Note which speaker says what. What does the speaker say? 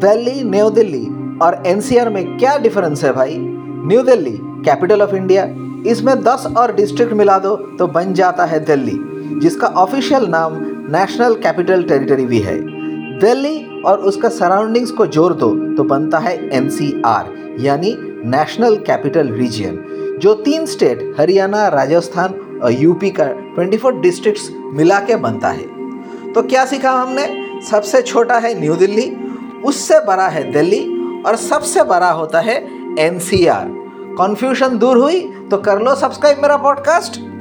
Speaker 1: Delhi new Delhi और NCR में क्या डिफरेंस है भाई? New Delhi capital of India इसमें 10 और डिस्ट्रिक्ट मिला दो तो बन जाता है दिल्ली, जिसका ऑफिशियल नाम नेशनल कैपिटल टेरिटरी भी है। दिल्ली और उसका सराउंडिंग्स को जोड़ दो तो बनता है एन यानी नेशनल कैपिटल रीजियन जो तीन स्टेट हरियाणा, राजस्थान और यूपी का 24 डिस्ट्रिक्ट्स मिला के बनता है। तो क्या सीखा हमने? सबसे छोटा है न्यू दिल्ली, उससे बड़ा है दिल्ली और सबसे बड़ा होता है एन सी आर कन्फ्यूज़न दूर हुई तो कर लो सब्सक्राइब मेरा पॉडकास्ट